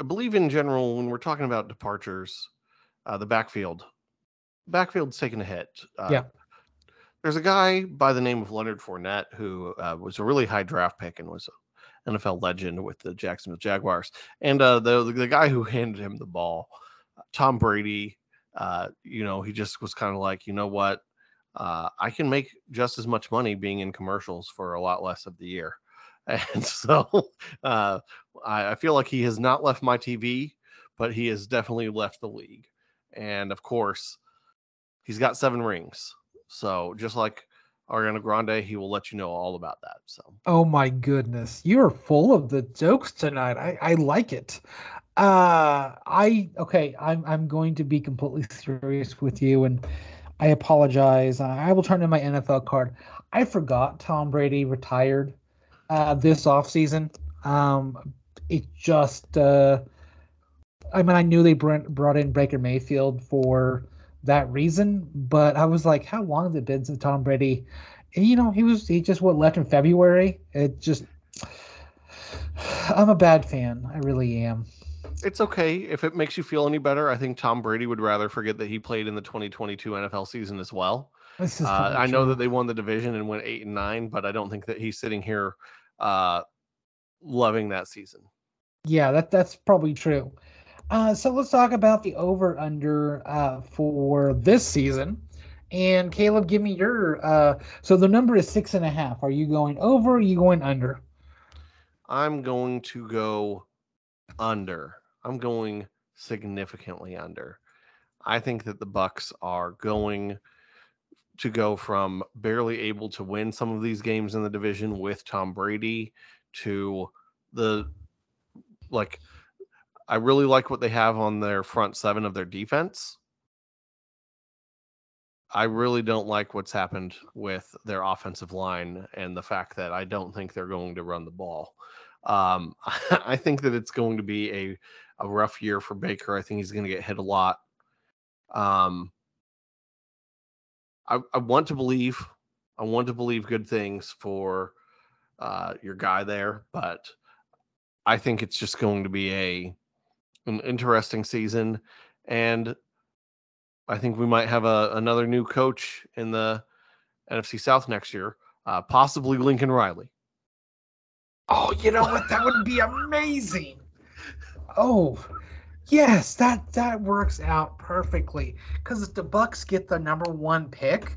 I believe in general when we're talking about departures, uh, the backfield, backfield's taking a hit. Uh, yeah. There's a guy by the name of Leonard Fournette who uh, was a really high draft pick and was NFL legend with the Jacksonville Jaguars. And uh, the the guy who handed him the ball, Tom Brady, uh, you know, he just was kind of like, you know what, uh, I can make just as much money being in commercials for a lot less of the year. And so uh, I, I feel like he has not left my TV, but he has definitely left the league. And of course, he's got seven rings. So just like Ariana Grande, he will let you know all about that. So, oh my goodness, you are full of the jokes tonight. I, I like it. Uh, I okay. I'm I'm going to be completely serious with you, and I apologize. I will turn in my NFL card. I forgot Tom Brady retired uh, this offseason. Um, it just, uh, I mean, I knew they brought in Baker Mayfield for that reason. But I was like, how long has it been since Tom Brady? And, you know, he was he just what left in February. It just, I'm a bad fan. I really am. It's okay if it makes you feel any better. I think Tom Brady would rather forget that he played in the 2022 NFL season as well. Uh, I know that they won the division and went eight and nine, but I don't think that he's sitting here uh, loving that season. Yeah, that that's probably true. Uh, so let's talk about the over under uh, for this season. And Caleb, give me your. Uh, so the number is six and a half. Are you going over? are you going under? I'm going to go under. I'm going significantly under. I think that the Bucks are going to go from barely able to win some of these games in the division with Tom Brady to the like I really like what they have on their front seven of their defense. I really don't like what's happened with their offensive line and the fact that I don't think they're going to run the ball. Um, I think that it's going to be a, a rough year for Baker. I think he's going to get hit a lot. Um, I, I want to believe, I want to believe good things for uh, your guy there, but I think it's just going to be a an interesting season, and I think we might have a another new coach in the NFC South next year, uh, possibly Lincoln Riley. Oh, you know what? That would be amazing. Oh, yes, that that works out perfectly. Because if the Bucks get the number one pick,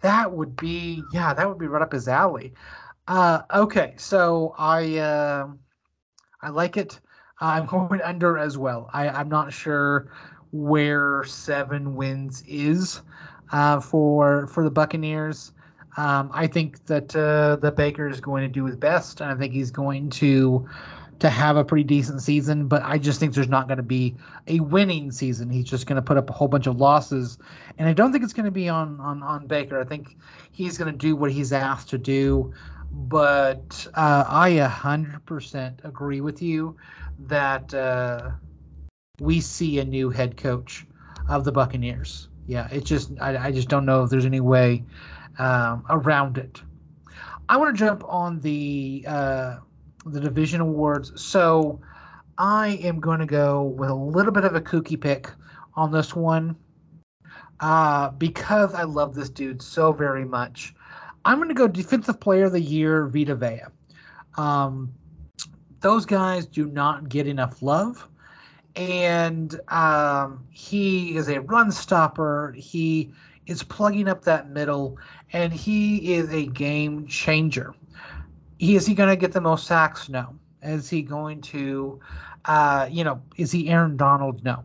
that would be yeah, that would be right up his alley. Uh, okay, so I uh, I like it. I'm going under as well. I, I'm not sure where seven wins is uh, for for the Buccaneers. Um, I think that uh, the Baker is going to do his best, and I think he's going to to have a pretty decent season. But I just think there's not going to be a winning season. He's just going to put up a whole bunch of losses, and I don't think it's going to be on on on Baker. I think he's going to do what he's asked to do. but uh, I a hundred percent agree with you that uh, we see a new head coach of the Buccaneers. Yeah, it just I, I just don't know if there's any way um, around it. I want to jump on the uh, the division awards. So I am going to go with a little bit of a kooky pick on this one uh, because I love this dude so very much. I'm going to go Defensive Player of the Year, Vita Vea. Um, those guys do not get enough love. And um, he is a run stopper. He is plugging up that middle, and he is a game changer. He, is he going to get the most sacks? No. Is he going to, uh, you know, is he Aaron Donald? No.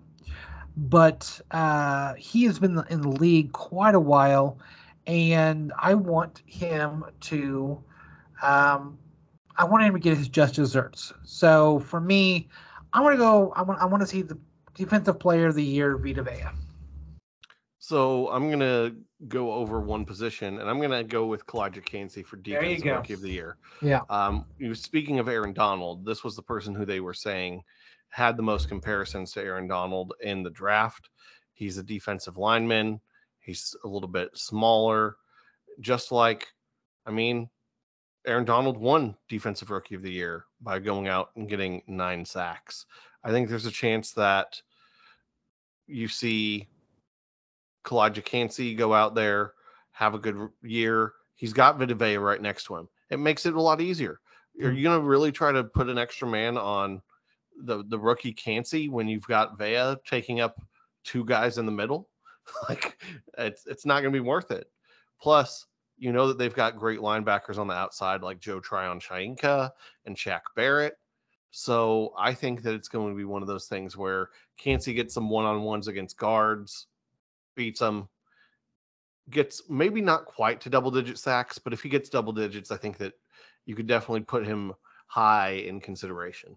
But uh, he has been in the league quite a while, and I want him to, um, I want him to get his just desserts. So for me, I want to go. I want. I want to see the defensive player of the year, Vita Vea. So I'm gonna go over one position, and I'm gonna go with Calijah Kancey for defensive rookie of the year. Yeah. Um, speaking of Aaron Donald, this was the person who they were saying had the most comparisons to Aaron Donald in the draft. He's a defensive lineman. He's a little bit smaller, just like, I mean, Aaron Donald won Defensive Rookie of the Year by going out and getting nine sacks. I think there's a chance that you see Calijah Kancey go out there, have a good year. He's got Vita Vea right next to him. It makes it a lot easier. Are mm. you going to really try to put an extra man on the the rookie Kancey when you've got Vea taking up two guys in the middle? like it's it's not going to be worth it. Plus, you know that they've got great linebackers on the outside like Joe Tryon-Shoyinka and Shaq Barrett. So I think that it's going to be one of those things where Kancey gets some one on ones against guards, beats them, gets maybe not quite to double digit sacks, but if he gets double digits, I think that you could definitely put him high in consideration.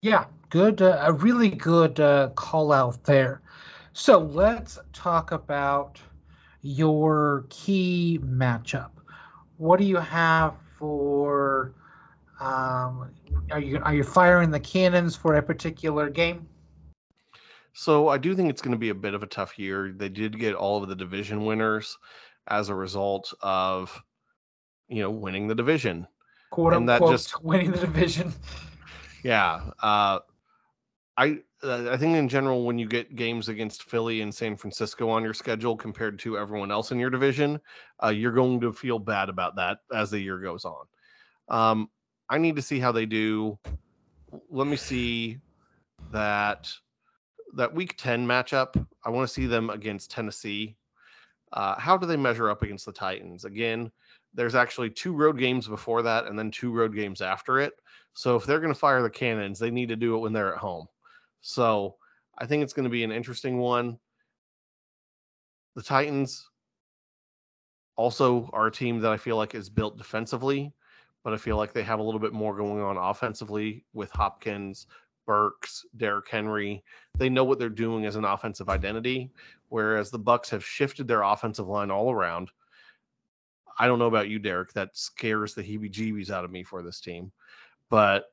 Yeah, good, uh, a really good uh, call out there. So let's talk about your key matchup. What do you have for? Um, are you are you firing the cannons for a particular game? So I do think it's going to be a bit of a tough year. They did get all of the division winners as a result of, you know, winning the division. Quote and unquote, that just winning the division. Yeah. Uh, I uh, I think in general, when you get games against Philly and San Francisco on your schedule compared to everyone else in your division, uh, you're going to feel bad about that as the year goes on. Um, I need to see how they do. Let me see that that Week Ten matchup. I want to see them against Tennessee. Uh, how do they measure up against the Titans? Again, there's actually two road games before that, and then two road games after it. So if they're going to fire the cannons, they need to do it when they're at home. So I think it's going to be an interesting one. The Titans also are a team that I feel like is built defensively, but I feel like they have a little bit more going on offensively with Hopkins, Burks, Derrick Henry. They know what they're doing as an offensive identity, whereas the Bucks have shifted their offensive line all around. I don't know about you, Derek. That scares the heebie-jeebies out of me for this team, but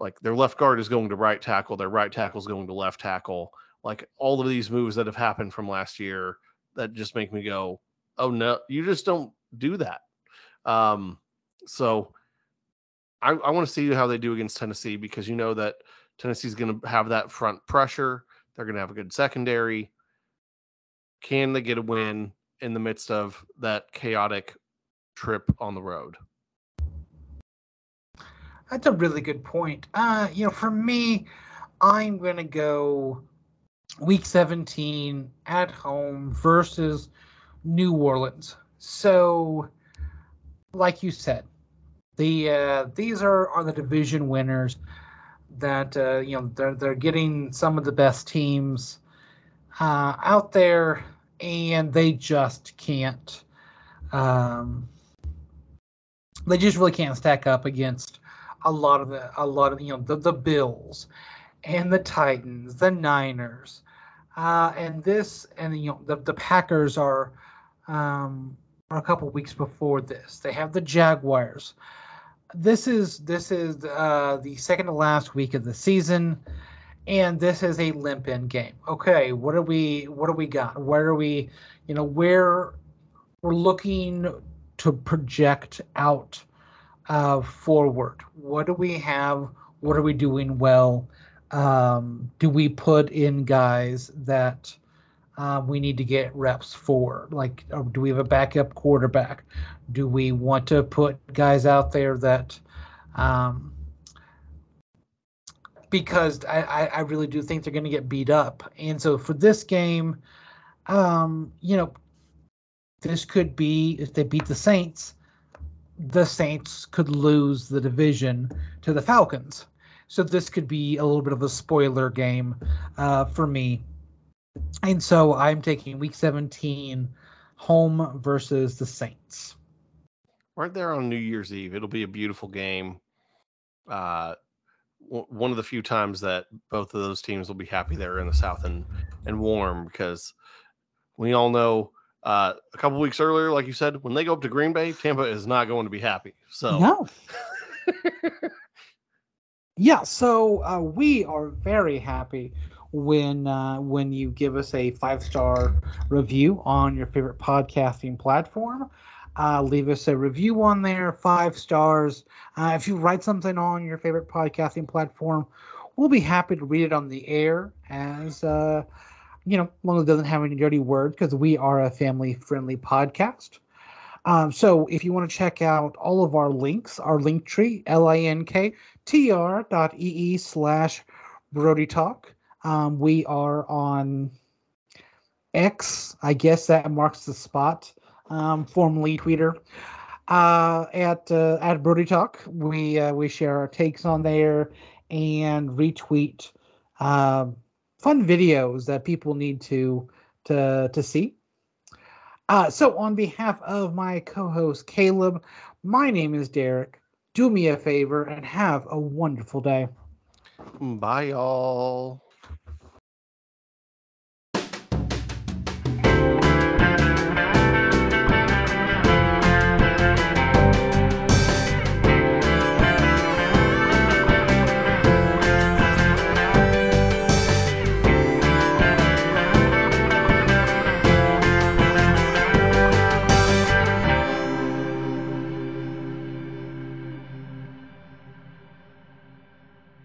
like their left guard is going to right tackle, their right tackle is going to left tackle. Like all of these moves that have happened from last year that just make me go, oh no, you just don't do that. Um, so I, I want to see how they do against Tennessee because you know that Tennessee's going to have that front pressure. They're going to have a good secondary. Can they get a win in the midst of that chaotic trip on the road? That's a really good point. Uh, you know, for me, I'm going to go week 17 at home versus New Orleans. So, like you said, the uh, these are are the division winners that uh, you know they're they're getting some of the best teams uh, out there, and they just can't. Um, they just really can't stack up against a lot of the a lot of you know the, the Bills and the Titans, the Niners, uh, and this and you know the the Packers are um, a couple weeks before this. They have the Jaguars. This is this is uh, the second to last week of the season, and this is a limp in game. Okay, what are we what do we got? Where are we? You know where we're looking to project out uh, forward. What do we have? What are we doing well? Um, do we put in guys that uh, we need to get reps for? Like, do we have a backup quarterback? Do we want to put guys out there that, um, because I, I really do think they're going to get beat up. And so for this game, um, you know, this could be if they beat the Saints, the Saints could lose the division to the Falcons. So this could be a little bit of a spoiler game uh, for me. And so I'm taking week 17 home versus the Saints. Right there on New Year's Eve. It'll be a beautiful game. Uh, one of the few times that both of those teams will be happy they're in the South and, and warm because we all know uh, a couple weeks earlier, like you said, when they go up to Green Bay, Tampa is not going to be happy. So no. yeah, so uh, we are very happy when uh, when you give us a five star review on your favorite podcasting platform. Uh, leave us a review on there, five stars. Uh, if you write something on your favorite podcasting platform, we'll be happy to read it on the air as uh, you know, long as it doesn't have any dirty words, because we are a family friendly podcast. Um, so if you want to check out all of our links, our link tree, L-I-N-K-T-R dot E-E slash Brodie Talk. Um, we are on X, I guess that marks the spot, um, formerly Twitter. Uh, at uh, at Brodie Talk, we uh, we share our takes on there and retweet uh, fun videos that people need to to to see. Uh, so on behalf of my co-host Caleb, my name is Derek. Do me a favor and have a wonderful day. Bye, y'all.